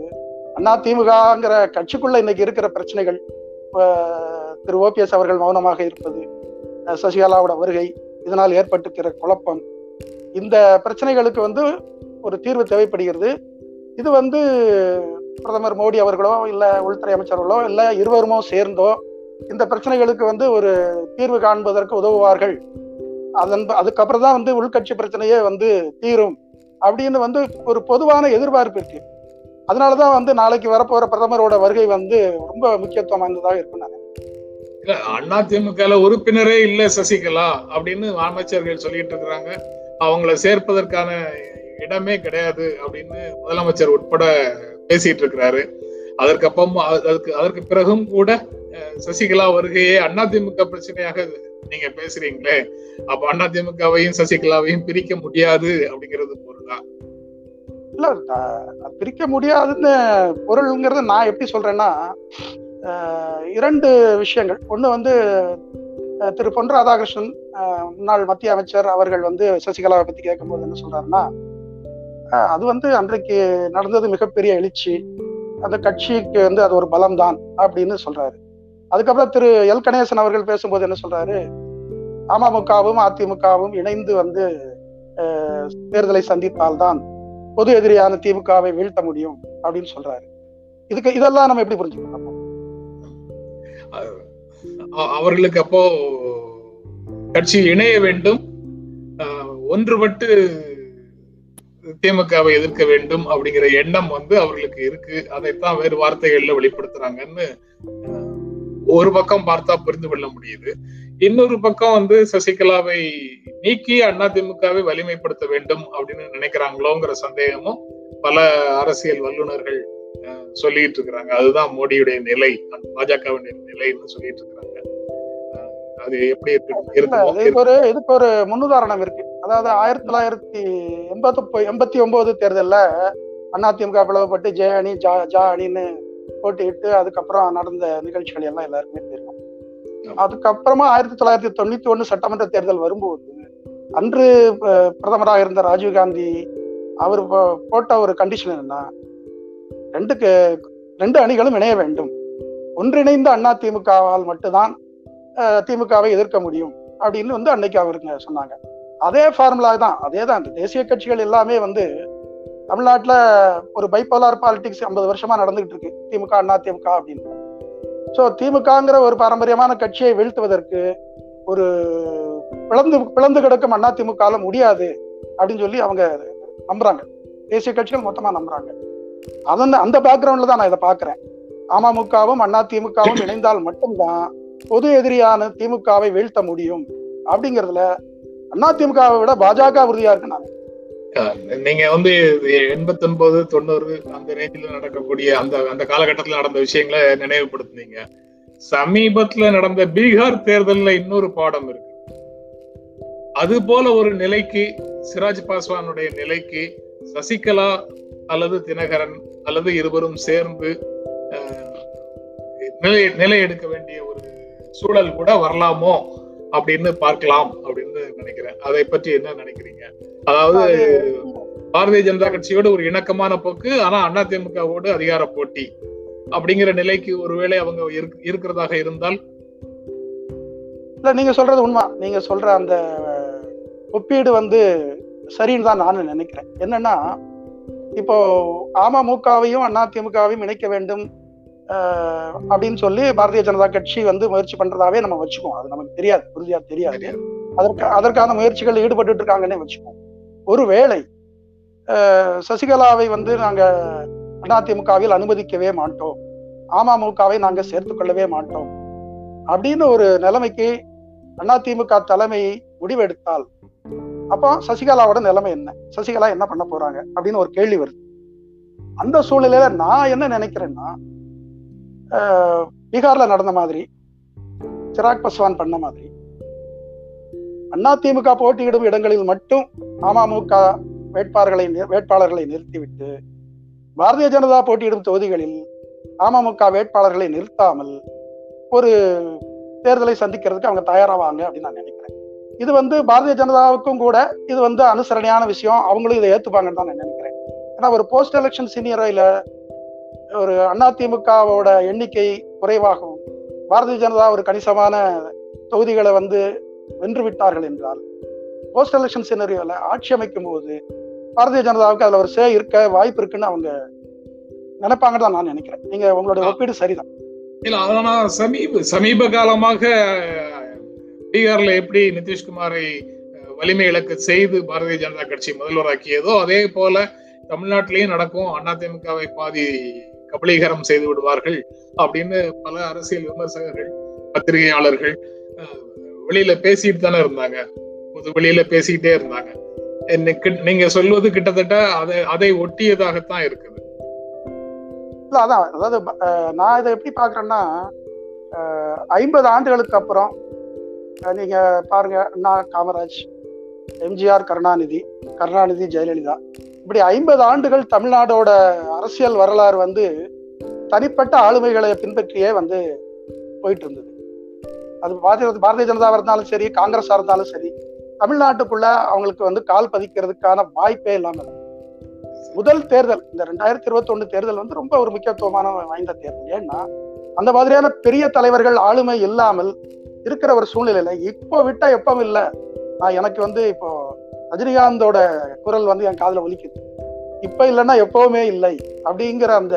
அண்ணா திமுகங்கிற கட்சிக்குள்ள இன்னைக்கு இருக்கிற பிரச்சனைகள் திரு ஓபிஎஸ் அவர்கள் மௌனமாக இருப்பது சசிகலாவோட வருகை இதனால் ஏற்பட்டிருக்கிற குழப்பம் இந்த பிரச்சனைகளுக்கு வந்து ஒரு தீர்வு தேவைப்படுகிறது. இது வந்து பிரதமர் மோடி அவர்களோ இல்லை உள்துறை அமைச்சர்களோ இல்லை இருவருமோ சேர்ந்தோ இந்த பிரச்சனைகளுக்கு வந்து ஒரு தீர்வு காண்பதற்கு உதவுவார்கள். அதன் அதுக்கப்புறம் தான் வந்து உள்கட்சி பிரச்சனையே வந்து தீரும். அப்படின்னு வந்து ஒரு பொதுவான எதிர்பார்ப்பு இருக்கு. அதனாலதான் வந்து நாளைக்கு வரப்போற பிரதமரோட வருகை வந்து ரொம்ப முக்கியத்துவம் வாய்ந்ததாக இருக்கும் நான் அண்ணா இல்ல உறுப்பினரே இல்ல சசிகலா அப்படின்னு அமைச்சர்கள் சொல்லிட்டு இருக்கிறாங்க. அவங்கள சேர்ப்பதற்கான இடமே கிடையாது அப்படின்னு முதலமைச்சர் உட்பட பேசிட்டு இருக்கிறாரு. அதற்கப்புறம் அதற்கு அதுக்கு அதற்கு பிறகும் கூட சசிகலா வருகையே அதிமுக பிரச்சனையாக நீங்க பேசுறீங்களே. அப்ப அதிமுகவையும் சசிகலாவையும் பிரிக்க முடியாது அப்படிங்கிறது பொருளா? இல்ல பிரிக்க முடியாதுன்னு பொருள்ங்கிறது நான் எப்படி சொல்றேன்னா இரண்டு விஷயங்கள். ஒண்ணு வந்து திரு பொன் ராதாகிருஷ்ணன் முன்னாள் மத்திய அமைச்சர் அவர்கள் வந்து சசிகலாவை பத்தி கேட்கும்போது என்ன சொல்றாருன்னா அது வந்து அன்றைக்கு நடந்தது மிகப்பெரிய எழுச்சி. அந்த கட்சிக்கு வந்து அது ஒரு பலம் தான் அப்படின்னு சொல்றாரு. அதுக்கப்புறம் திரு எல். கணேசன் அவர்கள் பேசும்போது என்ன சொல்றாரு? அமமுகவும் அதிமுகவும் இணைந்து வந்து தேர்தலை சந்தித்தால்தான் பொது எதிரியான திமுகவை வீழ்த்த முடியும் அப்படின்னு சொல்றாரு. இதுக்கு இதெல்லாம் நம்ம எப்படி புரிஞ்சுக்கணும்? அவர்களுக்கு அப்போ கட்சி இணைய வேண்டும். ஒன்றுபட்டு திமுகவை எதிர்க்க வேண்டும் அப்படிங்கிற எண்ணம் வந்து அவர்களுக்கு இருக்கு. அதைத்தான் வேறு வார்த்தைகள்ல வெளிப்படுத்துறாங்கன்னு ஒரு பக்கம் பார்த்தா புரிந்து கொள்ள முடியுது. இன்னொரு பக்கம் வந்து சசிகலாவை நீக்கி அதிமுகவை வலிமைப்படுத்த வேண்டும் அப்படின்னு நினைக்கிறாங்களோங்கிற சந்தேகமும் பல அரசியல் வல்லுநர்கள் சொல்லிட்டு இருக்கிறாங்க. அதுதான் மோடியுடைய நிலை பாஜகவினுடைய நிலைன்னு சொல்லிட்டு இருக்கிறாங்க. அது எப்படி இதுக்கு ஒரு இதுக்கு ஒரு முன்னுதாரணம் இருக்கு. அதாவது ஆயிரத்தி தொள்ளாயிரத்தி எண்பத்தி எண்பத்தி ஒன்பது தேர்தல்ல அதிமுக பிளவுபட்டு ஜெய அணி ஜா ஜா அணின்னு போட்டியிட்டு அதுக்கப்புறம் நடந்த நிகழ்ச்சிகள் எல்லாம் எல்லாருக்குமே தெரியும். அதுக்கப்புறமா ஆயிரத்தி தொள்ளாயிரத்தி தொண்ணூத்தி ஒண்ணு சட்டமன்ற தேர்தல் வரும்போது அன்று பிரதமராக இருந்த ராஜீவ்காந்தி அவர் போட்ட ஒரு கண்டிஷன் என்னன்னா ரெண்டு க- ரெண்டு அணிகளும் இணைய வேண்டும். ஒன்றிணைந்த அண்ணா திமுகவால் மட்டும்தான் திமுகவை எதிர்க்க முடியும் அப்படின்னு வந்து அன்னைக்கு அவருங்க சொன்னாங்க. அதே ஃபார்முலா தான் அதே தான் இந்த தேசிய கட்சிகள் எல்லாமே வந்து தமிழ்நாட்டில் ஒரு பைப்போலார் பாலிடிக்ஸ் ஐம்பது வருஷமா நடந்துகிட்டு இருக்கு. திமுக அண்ணா திமுக அப்படின்னு. ஸோ திமுகங்கிற ஒரு பாரம்பரியமான கட்சியை வீழ்த்துவதற்கு ஒரு பிளந்து பிளந்து கிடக்கும் அண்ணா திமுகல முடியாது அப்படின்னு சொல்லி அவங்க நம்புறாங்க. தேசிய கட்சிகள் மொத்தமா நம்புறாங்க. அதன் அந்த பேக்ரவுண்ட்ல தான் நான் இதை பாக்குறேன். அமமுகவும் அண்ணா திமுகவும் இணைந்தால் மட்டும்தான் பொது எதிரியான திமுகவை வீழ்த்த முடியும். அப்படிங்கிறதுல அண்ணா திமுகவை விட பாஜக உறுதியா இருக்கு நான் நீங்க வந்து எண்பத்தி ஒன்பது தொண்ணூறு அந்த ரேஞ்சில நடக்கக்கூடிய அந்த அந்த காலகட்டத்தில் நடந்த விஷயங்களை நினைவுபடுத்துனீங்க. சமீபத்துல நடந்த பீகார் தேர்தல்ல இன்னொரு பாடம் இருக்கு. அது போல ஒரு நிலைக்கு சிராஜ் பாஸ்வானுடைய நிலைக்கு சசிகலா அல்லது தினகரன் அல்லது இருவரும் சேர்ந்து அஹ், நிலை நிலை எடுக்க வேண்டிய ஒரு சூழல் கூட வரலாமோ அப்படின்னு பார்க்கலாம் அப்படின்னு நினைக்கிறேன். அதை பற்றி என்ன நினைக்கிறீங்க? அதாவது பாரதிய ஜனதா கட்சியோட ஒரு இணக்கமான போக்கு. ஆனா அதிமுகவோடு அதிகார போட்டி அப்படிங்கிற நிலைக்கு ஒருவேளை அவங்க இருக்- இருக்கிறதாக இருந்தால்? இல்ல நீங்க சொல்றது உண்மை. நீங்க சொல்ற அந்த ஒப்பீடு வந்து சரின்னு தான் நானும் நினைக்கிறேன். என்னன்னா இப்போ அமமுகவையும் அண்ணா திமுகவையும் இணைக்க வேண்டும் அப்படின்னு சொல்லி பாரதிய ஜனதா கட்சி வந்து முயற்சி பண்றதாவே நம்ம வச்சுக்குவோம். அது நமக்கு தெரியாது உறுதியா தெரியாது. அதற்கு அதற்கான முயற்சிகள் ஈடுபட்டு இருக்காங்கன்னே வச்சுக்குவோம். ஒருவேளை சசிகலாவை வந்து நாங்க அதிமுகவில் அனுமதிக்கவே மாட்டோம். அமமுகவை நாங்க சேர்த்துக்கொள்ளவே மாட்டோம். அப்படின்னு ஒரு நிலைமைக்கு அதிமுக தலைமை முடிவெடுத்தால் அப்போ சசிகலாவோட நிலைமை என்ன? சசிகலா என்ன பண்ண போறாங்க? அப்படின்னு ஒரு கேள்வி வருது. அந்த சூழ்நிலையில நான் என்ன நினைக்கிறேன்னா பீகார்ல நடந்த மாதிரி சிராக் பஸ்வான் பண்ண மாதிரி அதிமுக போட்டியிடும் இடங்களில் மட்டும் அமமுக வேட்பாளர்களை வேட்பாளர்களை நிறுத்திவிட்டு பாரதிய ஜனதா போட்டியிடும் தொகுதிகளில் அமமுக வேட்பாளர்களை நிறுத்தாமல் ஒரு தேர்தலை சந்திக்கிறதுக்கு அவங்க தயாராவாங்க அப்படின்னு நான் நினைக்கிறேன். இது வந்து பாரதிய ஜனதாவுக்கும் கூட இது வந்து அனுசரணையான விஷயம். அவங்களும் இதை ஏத்துப்பாங்கன்னு தான் நான் நினைக்கிறேன். ஏன்னா ஒரு போஸ்ட் எலெக்ஷன் சீனியரையில ஒரு அதிமுகவோட எண்ணிக்கை குறைவாகவும் பாரதிய ஜனதா ஒரு கணிசமான தொகுதிகளை வந்து வென்று விட்டார்கள் என்றால் போஸ்ட் எலெக்ஷன் சினரியோல ஆட்சி அமைக்கும் போது பாரதிய ஜனதாவுக்கு அதுல ஒரு சே இருக்க வாய்ப்பு இருக்குன்னு அவங்க நினைப்பாங்கன்னு தான் நான் நினைக்கிறேன். நீங்க உங்களுடைய ஒப்பீடு சரிதான். இல்ல ஆனா சமீப சமீப காலமாக பீகார்ல எப்படி நிதிஷ்குமாரை வலிமை இழக்க செய்து பாரதிய ஜனதா கட்சி முதல்வராக்கியதோ அதே போல தமிழ்நாட்டிலேயும் நடக்கும். அதிமுகவை பாதி கபலீகரம் செய்து விடுவார்கள் அப்படின்னு பல அரசியல் விமர்சகர்கள் பத்திரிகையாளர்கள் வெளியில பேசிட்டு தானே இருந்தாங்க. பொது வெளியில பேசிக்கிட்டே இருந்தாங்க. நீங்க சொல்வது கிட்டத்தட்ட அதை அதை ஒட்டியதாகத்தான் இருக்குது. இல்ல அதான் அதாவது நான் இதை எப்படி பாக்குறேன்னா ஐம்பது ஆண்டுகளுக்கு அப்புறம் நீங்க பாருங்க அண்ணா காமராஜ் எம்ஜிஆர் கருணாநிதி கருணாநிதி ஜெயலலிதா. இப்படி ஐம்பது ஆண்டுகள் தமிழ்நாடோட அரசியல் வரலாறு வந்து தனிப்பட்ட ஆளுமைகளை பின்பற்றியே வந்து போயிட்டு இருந்தது. அது பாரதிய பாரதிய ஜனதாவா இருந்தாலும் சரி காங்கிரஸா இருந்தாலும் சரி தமிழ்நாட்டுக்குள்ள அவங்களுக்கு வந்து கால் பதிக்கிறதுக்கான வாய்ப்பே இல்லாம இருந்தது. முதல் தேர்தல் இந்த ரெண்டாயிரத்தி இருபத்தி ஒண்ணு தேர்தல் வந்து ரொம்ப ஒரு முக்கியத்துவமான வாய்ந்த தேர்தல். ஏன்னா அந்த மாதிரியான பெரிய தலைவர்கள் ஆளுமை இல்லாமல் இருக்கிற ஒரு சூழ்நிலையில இப்போ விட்டா எப்பவும் இல்ல. நான் எனக்கு வந்து இப்போ ரஜினிகாந்தோட குரல் வந்து என் காதுல ஒலிக்குது. இப்ப இல்லைன்னா எப்பவுமே இல்லை அப்படிங்கிற அந்த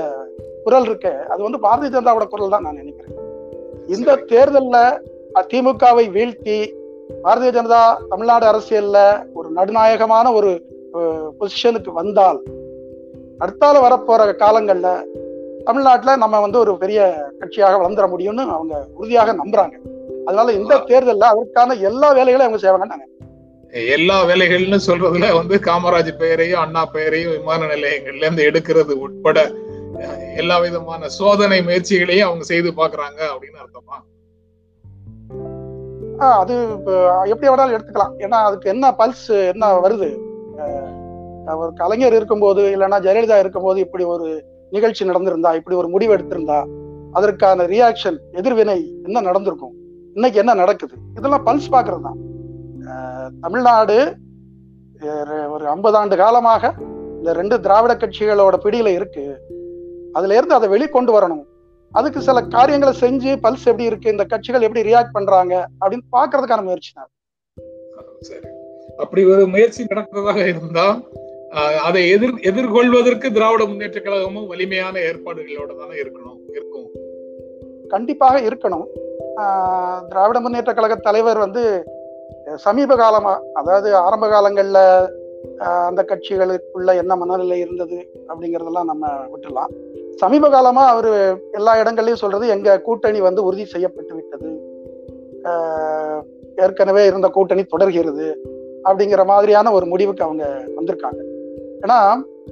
குரல் இருக்க அது வந்து பாரதிய ஜனதாவோட குரல் தான் நான் நினைக்கிறேன். இந்த தேர்தல்ல திமுகவை வீழ்த்தி பாரதிய ஜனதா தமிழ்நாடு அரசியல்ல ஒரு நடுநாயகமான ஒரு பொசிஷனுக்கு வந்தால் அடுத்தால வரப்போற காலங்கள்ல தமிழ்நாட்டுல நம்ம வந்து ஒரு பெரிய கட்சியாக வளர்ந்துட முடியும்னு அவங்க உறுதியாக நம்புறாங்க. அதனால இந்த தேர்தல்ல அதற்கான எல்லா வேலைகளையும் அவங்க செய்வாங்கன்னு நான் எல்லா வேலைகள்னு சொல்றதுல வந்து காமராஜ் பெயரையும் அண்ணா பெயரையும் விமான நிலையங்கள்ல இருந்து எடுக்கிறது உட்பட எல்லா விதமான சோதனை முயற்சிகளையும் அவங்க செய்து பாக்குறாங்க அப்படின்னு அர்த்தமா? அது எப்படி வேணாலும் எடுத்துக்கலாம். ஏன்னா அதுக்கு என்ன பல்ஸ் என்ன வருது? ஒரு கலைஞர் இருக்கும்போது இல்லைன்னா ஜெயலலிதா இருக்கும்போது இப்படி ஒரு நிகழ்ச்சி நடந்திருந்தா இப்படி ஒரு முடிவு எடுத்திருந்தா அதற்கான ரியாக்ஷன் எதிர்வினை என்ன நடந்திருக்கும்? இன்னைக்கு என்ன நடக்குது? இதெல்லாம் பல்ஸ் பாக்குறது தான். தமிழ்நாடு ஒரு ஐம்பது ஆண்டு காலமாக இந்த ரெண்டு திராவிட கட்சிகளோட பிடியில இருக்கு. அதுல இருந்து அதை வெளிக்கொண்டு வரணும். அதுக்கு சில காரியங்களை செஞ்சு பல்ஸ் எப்படி இருக்கு இந்த கட்சிகள் எப்படி ரியாக்ட் பண்றாங்க அப்படின்னு பாக்குறதுக்கான முயற்சி தான் சரி. அப்படி ஒரு முயற்சி நடக்கிறதாக இருந்தா அதை எதிர் எதிர்கொள்வதற்கு திராவிட முன்னேற்ற கழகமும் வலிமையான ஏற்பாடுகளோட தானே இருக்கணும் இருக்கும். கண்டிப்பாக இருக்கணும். திராவிட முன்னேற்ற கழக தலைவர் வந்து சமீப காலமா அதாவது ஆரம்ப காலங்கள்ல அந்த கட்சிகளுக்குள்ள என்ன மனநிலை இருந்தது அப்படிங்கறதெல்லாம் நம்ம விட்டுலாம் சமீப காலமா அவரு எல்லா இடங்கள்லயும் சொல்றது எங்க கூட்டணி வந்து உறுதி செய்யப்பட்டு விட்டது. ஏற்கனவே இருந்த கூட்டணி தொடர்கிறது அப்படிங்கிற மாதிரியான ஒரு முடிவுக்கு அவங்க வந்திருக்காங்க. ஏன்னா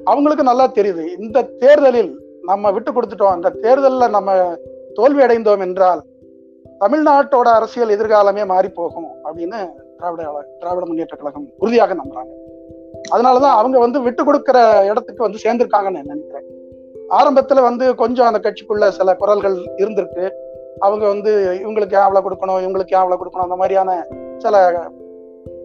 அவங்களுக்கு நல்லா தெரியுது. இந்த தேர்தலில் நம்ம விட்டு கொடுத்துட்டோம். அந்த தேர்தலில் நம்ம தோல்வி அடைந்தோம் என்றால் தமிழ்நாட்டோட அரசியல் எதிர்காலமே மாறி போகும் அப்படின்னு திராவிட திராவிட முன்னேற்ற கழகம் உறுதியாக நம்புறாங்க. அதனாலதான் அவங்க வந்து விட்டு கொடுக்கிற இடத்துக்கு வந்து சேர்ந்திருக்காங்கன்னு நான் நினைக்கிறேன். ஆரம்பத்துல வந்து கொஞ்சம் அந்த கட்சிக்குள்ள சில குரல்கள் இருந்திருக்கு. அவங்க வந்து இவங்களுக்கு ஏன் அவ்வளவு கொடுக்கணும்? இவங்களுக்கு ஏன் அவ்வளவு கொடுக்கணும்? அந்த மாதிரியான சில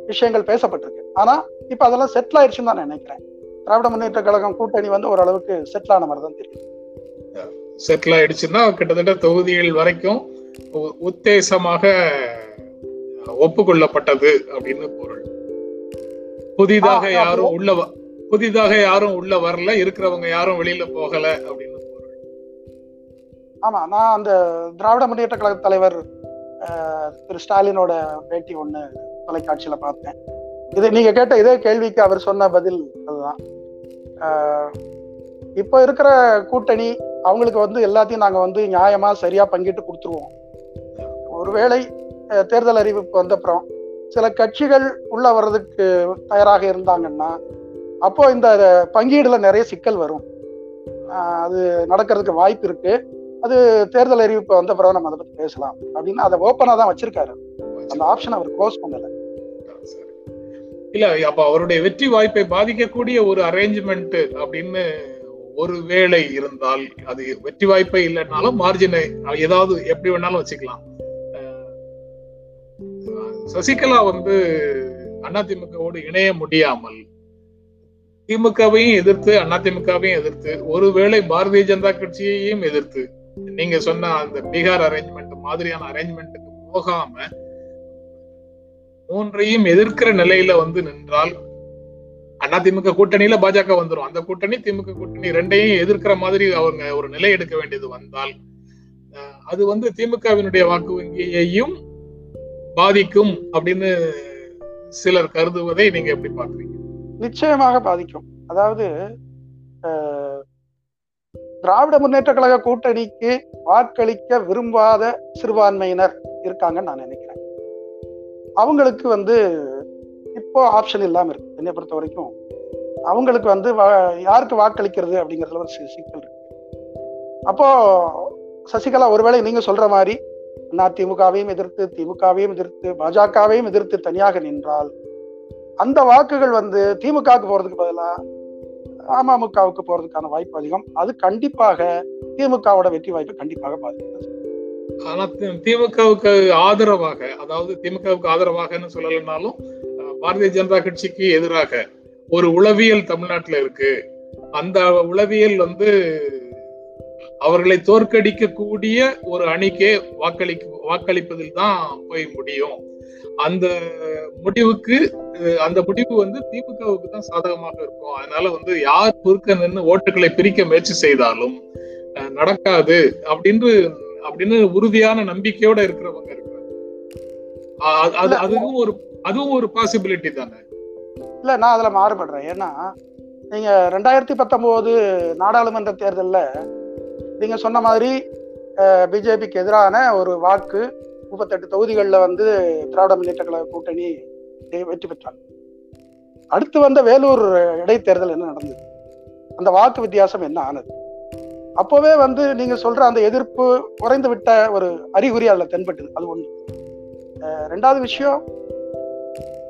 விஷயங்கள் பேசப்பட்டிருக்கு. ஆனா இப்ப அதெல்லாம் செட்டில் ஆயிடுச்சுன்னு தான் நான் நினைக்கிறேன். திராவிட முன்னேற்ற கழகம் கூட்டணி வந்து ஓரளவுக்கு செட்டில் ஆன மாதிரி தான் தெரியுது. செட்டில் ஆயிடுச்சுன்னா கிட்டத்தட்ட தொகுதிகள் வரைக்கும் உத்தேசமாக ஒப்புக்கொள்ளப்பட்டது அப்படின்னு பொருள். புதிதாக யாரும் உள்ள புதிதாக யாரும் உள்ள வரல இருக்கிறவங்க யாரும் வெளியில போகல அப்படின்னு ஆமா நான் அந்த திராவிட முன்னேற்ற கழக தலைவர் திரு ஸ்டாலினோட பேட்டி ஒண்ணு தொலைக்காட்சியில பார்த்தேன். இது நீங்க கேட்ட இதே கேள்விக்கு அவர் சொன்ன பதில் அதுதான். இப்போ இருக்கிற கூட்டணி அவங்களுக்கு வந்து எல்லாத்தையும் நாங்க வந்து நியாயமா சரியா பங்கிட்டு கொடுத்துருவோம். ஒருவேளை தேர்தல் அறிவிப்பு வந்தப்புறம் சில கட்சிகள் உள்ள வர்றதுக்கு தயாராக இருந்தாங்கன்னா அப்போ இந்த பங்கீடுல நிறைய சிக்கல் வரும். அது நடக்கிறதுக்கு வாய்ப்பு இருக்கு. அது தேர்தல் அறிவிப்பு வந்த பிறகு நம்ம அதை பத்தி பேசலாம். அப்படின்னு அதை ஓப்பனா தான் வச்சிருக்காரு. அந்த ஆப்ஷன் அவர் க்ளோஸ் பண்ணல. இல்ல அப்ப அவருடைய வெற்றி வாய்ப்பை பாதிக்கக்கூடிய ஒரு அரேஞ்ச்மெண்ட் அப்படின்னு ஒரு வேளை இருந்தால் அது வெற்றி வாய்ப்பே இல்லைன்னாலும் மார்ஜினை ஏதாவது எப்படி வேணாலும் வச்சுக்கலாம். சசிகலா வந்து அதிமுகவோடு இணைய முடியாமல் திமுகவையும் எதிர்த்து அதிமுகவையும் எதிர்த்து ஒருவேளை பாரதிய ஜனதா கட்சியையும் எதிர்த்து நீங்க சொன்ன அந்த பீகார் அரேஞ்ச்மெண்ட் மாதிரியான அரேஞ்ச்மெண்ட்டுக்கு போகாம மூன்றையும் எதிர்க்கிற நிலையில வந்து நின்றால் அதிமுக கூட்டணியில பாஜக வந்துரும். அந்த கூட்டணி திமுக கூட்டணி ரெண்டையும் எதிர்க்கிற மாதிரி அவங்க ஒரு நிலை எடுக்க வேண்டியது வந்தால் அஹ், அது வந்து திமுகவினுடைய வாக்கு வங்கியையும் பாதிக்கும் அப்படின்னு சிலர் கருதுவதை நீங்க எப்படி பாக்குறீங்க நிச்சயமாக பாதிக்கும். அதாவது திராவிட முன்னேற்ற கழக கூட்டணிக்கு வாக்களிக்க விரும்பாத சிறுபான்மையினர் இருக்காங்கன்னு நான் நினைக்கிறேன். அவங்களுக்கு வந்து இப்போ ஆப்ஷன் இல்லாம இருக்கு. என்னை பொறுத்த வரைக்கும் அவங்களுக்கு வந்து வா- யாருக்கு வாக்களிக்கிறது அப்படிங்கறதுல ஒரு சிக்கல் இருக்கு. அப்போ சசிகலா ஒருவேளை நீங்க சொல்ற மாதிரி நான் திமுகவையும் எதிர்த்து திமுகவையும் எதிர்த்து பாஜகவையும் எதிர்த்து தனியாக நின்றால் அந்த வாக்குகள் வந்து திமுகவுக்கு போறதுக்கு பதிலாக அமமுகவுக்கு போறதுக்கான வாய்ப்பு அதிகம். அது கண்டிப்பாக திமுகவோட வெற்றி வாய்ப்பு கண்டிப்பாக பாதிக்கிறது. ஆனா திமுகவுக்கு ஆதரவாக அதாவது திமுகவுக்கு ஆதரவாகன்னு சொல்லலைனாலும் பாரதிய ஜனதா கட்சிக்கு எதிராக ஒரு உளவியல் தமிழ்நாட்டுல இருக்கு. அந்த உளவியல் வந்து அவர்களை தோற்கடிக்கக்கூடிய ஒரு அணிக்கே வாக்களிக்க வாக்களிப்பதில் தான் போய் முடியும். அந்த முடிவுக்கு அந்த முடிவு வந்து திமுகவுக்கு தான் சாதகமாக இருக்கும். அதனால வந்து யார் குறுக்க நின்று ஓட்டுகளை பிரிக்க முயற்சி செய்தாலும் நடக்காது அப்படின்னு அப்படின்னு உறுதியான நம்பிக்கையோட இருக்கிறவங்க இருக்கிறாங்க அதுவும் ஒரு அதுவும் ஒரு பாசிபிலிட்டி தானே. இல்ல நான் அதுல மாறுபடுறேன். ஏன்னா நீங்க ரெண்டாயிரத்தி பத்தொன்பது நாடாளுமன்ற தேர்தல்ல நீங்க சொன்ன மாதிரி பிஜேபிக்கு எதிரான ஒரு வாக்கு முப்பத்தெட்டு தொகுதிகளில் வந்து திராவிட முன்னேற்ற கழக கூட்டணி வெற்றி பெற்றாங்க அடுத்து வந்த வேலூர் இடைத்தேர்தல் என்ன நடந்தது? அந்த வாக்கு வித்தியாசம் என்ன ஆனது? அப்போவே வந்து நீங்க சொல்ற அந்த எதிர்ப்பு குறைந்து விட்ட ஒரு அறிகுறி அதில் தென்பட்டது. அது ஒண்ணு. ரெண்டாவது விஷயம்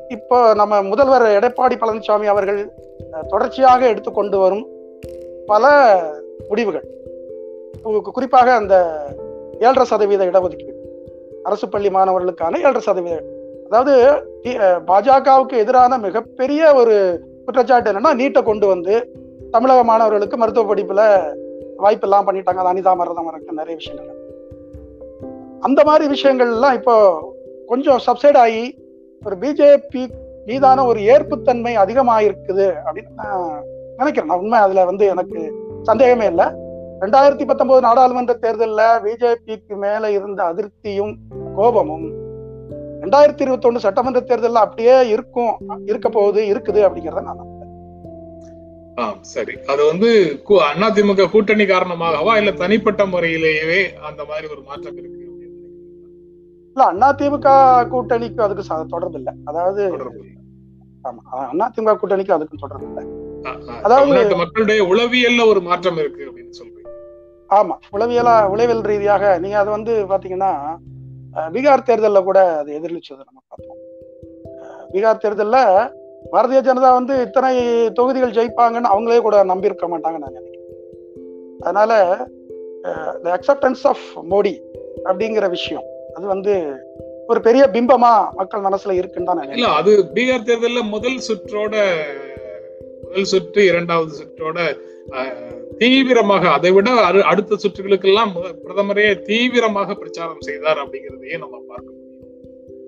இப்போ நம்ம முதல்வர் எடப்பாடி பழனிசாமி அவர்கள் தொடர்ச்சியாக எடுத்துக்கொண்டு வரும் பல முடிவுகள். குறிப்பாக அந்த ஏழரை சதவீத இடஒதுக்கீடு. அரசு பள்ளி மாணவர்களுக்கான ஏழரை சதவீதம். அதாவது பாஜகவுக்கு எதிரான மிகப்பெரிய ஒரு குற்றச்சாட்டு என்னன்னா நீட்டை கொண்டு வந்து தமிழக மாணவர்களுக்கு மருத்துவ படிப்புல வாய்ப்பு எல்லாம் பண்ணிட்டாங்க. அது அனிதா மரதம் இருக்கு நிறைய விஷயங்கள். அந்த மாதிரி விஷயங்கள் எல்லாம் இப்போ கொஞ்சம் சப்சைட் ஆகி ஒரு பிஜேபி மீதான ஒரு ஏற்புத்தன்மை அதிகமாயிருக்குது அப்படின்னு நான் நினைக்கிறேன். நான் உண்மை அதுல வந்து எனக்கு சந்தேகமே இல்லை. ரெண்டாயிரத்தி பத்தொன்பது நாடாளுமன்ற தேர்தலில் பிஜேபிக்கு மேல இருந்த அதிருப்தியும் கோபமும் ரெண்டாயிரத்தி இருபத்தி ஒண்ணு சட்டமன்ற தேர்தலில் அப்படியே இருக்கும் இருக்க போகுது இருக்குது அப்படிங்கிறத நான் சரி அது வந்து கு- அதிமுக கூட்டணி காரணமாகவா இல்ல தனிப்பட்ட முறையிலேயே அந்த மாதிரி ஒரு மாற்றம் இருக்கு? இல்ல அதிமுக கூட்டணிக்கு அதுக்கு தொடர்பு இல்லை அதாவது. ஆமா அதிமுக கூட்டணிக்கு அதுக்கும் தொடர்பு இல்லை. அதாவது- மக்களுடைய உளவியல்ல ஒரு மாற்றம் இருக்கு அப்படின்னு சொல்றீங்க ஆமா உளவியலா உளவியல் ரீதியாக நீங்க அது வந்து பாத்தீங்கன்னா பீகார் தேர்தலில் கூட அது எதிரொலிச்சதை நம்ம பார்த்தோம். பீகார் தேர்தலில் பாரதிய ஜனதா வந்து இத்தனை தொகுதிகள் ஜெயிப்பாங்கன்னு அவங்களே கூட நம்பியிருக்க மாட்டாங்கன்னு நான் நினைக்கிறேன். அதனால த அக்செப்டன்ஸ் ஆஃப் மோடி அப்படிங்கிற விஷயம் அது வந்து ஒரு பெரிய பிம்பமா மக்கள் மனசுல இருக்குன்னு தான் நான் இல்ல அது பீகார் தேர்தல்ல முதல் சுற்றோட முதல் சுற்று இரண்டாவது சுற்றோட தீவிரமாக அதை விட அடுத்த சுற்றுகளுக்கெல்லாம் பிரதமரே தீவிரமாக பிரச்சாரம் செய்தார் அப்படிங்கிறதையே நம்ம பார்க்க முடியும்.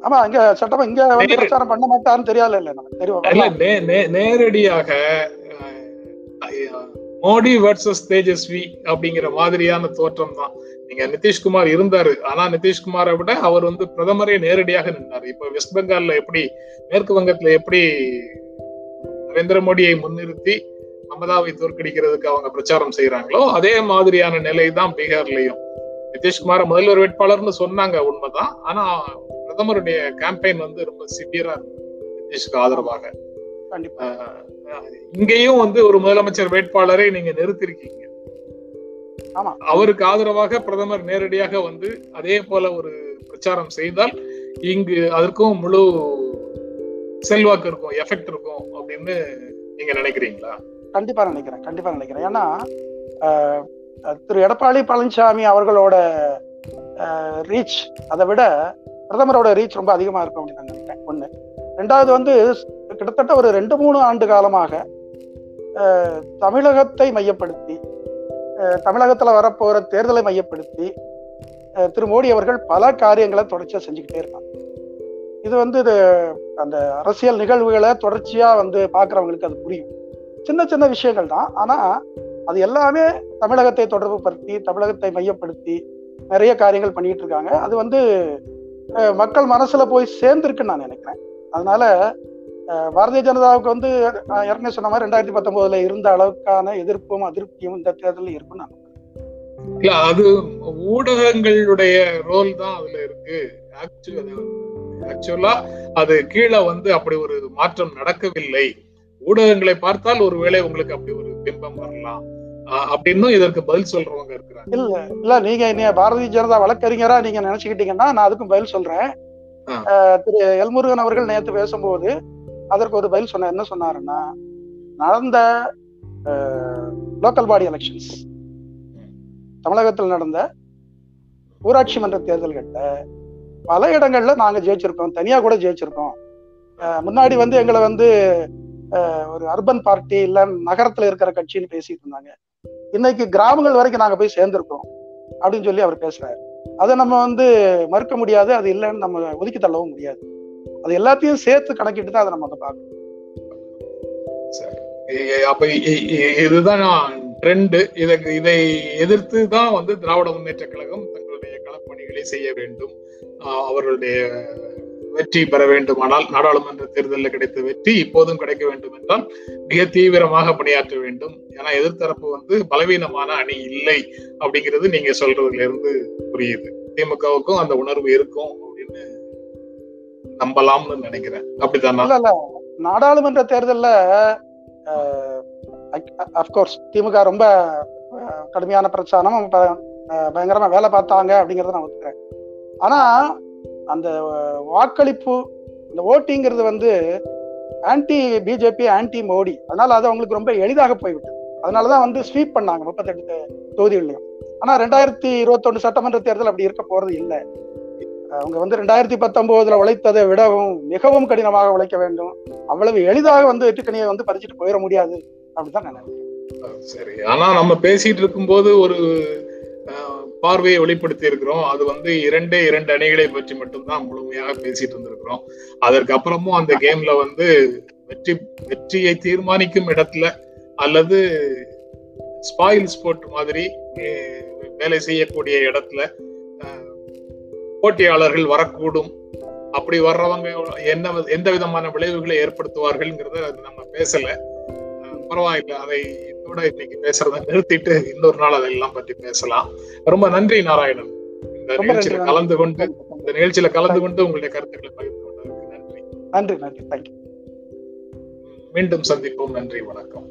ஆமா இங்க சட்டமா இங்க வந்து பிரச்சாரம் பண்ண மாட்டாருன்னு தெரியாது இல்ல நமக்கு தெரியும். நேரடியாக மோடி வர்சஸ் தேஜஸ்வி அப்படிங்கிற மாதிரியான தோற்றம் தான். நீங்க நிதிஷ்குமார் இருந்தாரு. ஆனா நிதிஷ்குமாரை விட அவர் வந்து பிரதமரே நேரடியாக நின்றாரு இப்ப வெஸ்ட் பெங்கால்ல எப்படி மேற்கு வங்கத்துல எப்படி நரேந்திர மோடியை முன்னிறுத்தி மமதாவை தோற்கடிக்கிறதுக்கு அவங்க பிரச்சாரம் செய்யறாங்களோ அதே மாதிரியான நிலை தான் பீகார்லயும். நிதிஷ்குமார் முதல்வர் வேட்பாளர்னு சொன்னாங்க உண்மைதான். ஆனா பிரதமருடைய கேம்பெயின் வந்து ரொம்ப சிவியரா இருந்தது நிதிஷ்க்கு ஆதரவாக. இங்கேயும் வந்து ஒரு முதலமைச்சர் வேட்பாளரை நீங்க நிறுத்திருக்கீங்க. ஆமா. அவருக்கு ஆதரவாக பிரதமர் நேரடியாக வந்து அதே போல ஒரு பிரச்சாரம் செய்தால் இங்கு அதற்கும் முழு செல்வாக்கு இருக்கும் எஃபெக்ட் இருக்கும் அப்படின்னு நீங்க நினைக்கிறீங்களா? கண்டிப்பா நினைக்கிறேன் கண்டிப்பா நினைக்கிறேன். ஏன்னா திரு எடப்பாடி பழனிசாமி அவர்களோட ரீச் அதை விட பிரதமரோட ரீச் ரொம்ப அதிகமா இருக்கும் அப்படின்னு நான் நினைக்கிறேன். ஒண்ணு. ரெண்டாவது வந்து கிட்டத்தட்ட ஒரு ரெண்டு மூணு ஆண்டு காலமாக தமிழகத்தை மையப்படுத்தி தமிழகத்தில் தமிழகத்துல வரப்போற தேர்தலை மையப்படுத்தி திரு மோடி அவர்கள் பல காரியங்களை தொடர்ச்சியா செஞ்சுக்கிட்டே இருக்காங்க. இது வந்து இது அந்த அரசியல் நிகழ்வுகளை தொடர்ச்சியா வந்து பாக்குறவங்களுக்கு அது புரியும். சின்ன சின்ன விஷயங்கள் தான். ஆனா அது எல்லாமே தமிழகத்தை தொடர்பு படுத்தி தமிழகத்தை மையப்படுத்தி நிறைய காரியங்கள் பண்ணிட்டு இருக்காங்க. அது வந்து மக்கள் மனசுல போய் சேர்ந்திருக்குன்னு நான் நினைக்கிறேன். அதனால பாரதிய ஜனதாவுக்கு வந்து ஏற்கனவே சொன்ன மாதிரி ரெண்டாயிரத்தி பத்தொன்பதுல இருந்த அளவுக்கான எதிர்ப்பும் அதிருப்தியும் இந்த தேர்தலில் இருக்குன்னு நான் இல்ல அது ஊடகங்களுடைய ரோல் தான் அதுல இருக்கு. ஆக்சுவலா அது கீழே வந்து அப்படி ஒரு மாற்றம் நடக்கவில்லை. ஊடகங்களை பார்த்தால் ஒருவேளை உங்களுக்கு அப்படி ஒரு பிம்பம் வரலாம். ஆஹ் அப்படின்னும் இதற்கு பதில் சொல்றவங்க இருக்கிறாங்க. இல்ல இல்ல நீங்க என்னைய பாரதிய ஜனதா வழக்கறிஞரா நீங்க நினைச்சுக்கிட்டீங்கன்னா நான் அதுக்கும் பதில் சொல்றேன். திரு எல்முருகன் அவர்கள் நேத்து பேசும்போது அதற்கு ஒரு பதில் சொன்ன என்ன சொன்னாருன்னா நடந்த லோக்கல் பாடி எலெக்ஷன்ஸ் தமிழகத்தில் நடந்த ஊராட்சி மன்ற தேர்தல்கள்ல பல இடங்கள்ல நாங்க ஜெயிச்சிருக்கோம். தனியா கூட ஜெயிச்சிருக்கோம். முன்னாடி வந்து எங்களை வந்து ஒரு அர்பன் பார்ட்டி இல்ல நகரத்துல இருக்கிற கட்சின்னு பேசிட்டு இருந்தாங்க. இன்னைக்கு கிராமங்கள் வரைக்கும் நாங்க போய் சேர்ந்திருக்கோம் அப்படின்னு சொல்லி அவர் பேசுறாரு. அதை நம்ம வந்து மறுக்க முடியாது அது இல்லைன்னு நம்ம ஒதுக்கி தள்ளவும் முடியாது. அது எல்லாத்தையும் சேர்த்து கணக்கிட்டு தான் அதை நம்ம அதை பார்க்கணும். சரி. அப்ப இ- இதுதான் ட்ரெண்டு இதை இதை எதிர்த்து தான் வந்து திராவிட முன்னேற்ற கழகம் தங்களுடைய களப்பணிகளை செய்ய வேண்டும். அவர்களுடைய வெற்றி பெற வேண்டுமானால் நாடாளுமன்ற தேர்தலில் கிடைத்த வெற்றி இப்போதும் கிடைக்க வேண்டும் என்றால் மிக தீவிரமாக பணியாற்ற வேண்டும். ஏன்னா எதிர்த்தரப்பு வந்து பலவீனமான அணி இல்லை அப்படிங்கிறது நீங்க சொல்றதுல இருந்து புரியுது. திமுகவுக்கும் அந்த உணர்வு இருக்கும் அப்படின்னு நம்பலாம்னு நினைக்கிறேன். அப்படிதான் நாடாளுமன்ற தேர்தல்ல அப்கோர்ஸ் திமுக ரொம்ப கடுமையான பிரச்சாரம் பயங்கரமா வேலை பார்த்தாங்க அப்படிங்கறத நான் ஒத்துக்கிறேன். ஆனா அந்த வாக்களிப்பு இந்த ஓட்டிங்கிறது வந்து ஆன்டி பிஜேபி ஆன்டி மோடி. அதனால அது அவங்களுக்கு ரொம்ப எளிதாக போய்விட்டது. அதனாலதான் வந்து ஸ்வீப் பண்ணாங்க முப்பத்தெட்டு தொகுதிகளையும் ஆனால் ரெண்டாயிரத்தி இருபத்தொன்று சட்டமன்ற தேர்தல் அப்படி இருக்க போறது இல்லை. அவங்க வந்து ரெண்டாயிரத்தி பத்தொன்பதுல உழைத்ததை விடவும் மிகவும் கடினமாக உழைக்க வேண்டும். அவ்வளவு எளிதாக வந்து வெற்றுக்கணியை வந்து பறிச்சுட்டு போயிட முடியாது. அப்படிதான் தான் நினைக்கிறேன். சரி. ஆனா நம்ம பேசிட்டு இருக்கும்போது ஒரு பார்வையை வெளிப்படுத்தி இருக்கிறோம். அது வந்து இரண்டே இரண்டு அணிகளை பற்றி மட்டும்தான் முழுமையாக பேசிட்டு இருந்திருக்கிறோம். அதற்கு அப்புறமும் அந்த கேம்ல வந்து வெற்றி வெற்றியை தீர்மானிக்கும் இடத்துல அல்லது ஸ்பாயில் ஸ்போர்ட் மாதிரி வேலை செய்யக்கூடிய இடத்துல போட்டியாளர்கள் வரக்கூடும். அப்படி வர்றவங்க என்ன வி- எந்த விதமான விளைவுகளை ஏற்படுத்துவார்கள்ங்கிறத அது நம்ம பேசல. பரவாயில்லை. அதை இதோட இன்னைக்கு பேசுறதை நிறுத்திட்டு இன்னொரு நாள் அதெல்லாம் பற்றி பேசலாம். ரொம்ப நன்றி நாராயணன். இந்த நிகழ்ச்சியில. கலந்து கொண்டு இந்த நிகழ்ச்சியில கலந்து கொண்டு உங்களுடைய கருத்துக்களை பகிர்ந்து கொண்டதற்கு நன்றி. நன்றி நன்றி. தேங்க்யூ மீண்டும் சந்திப்போம். நன்றி வணக்கம்.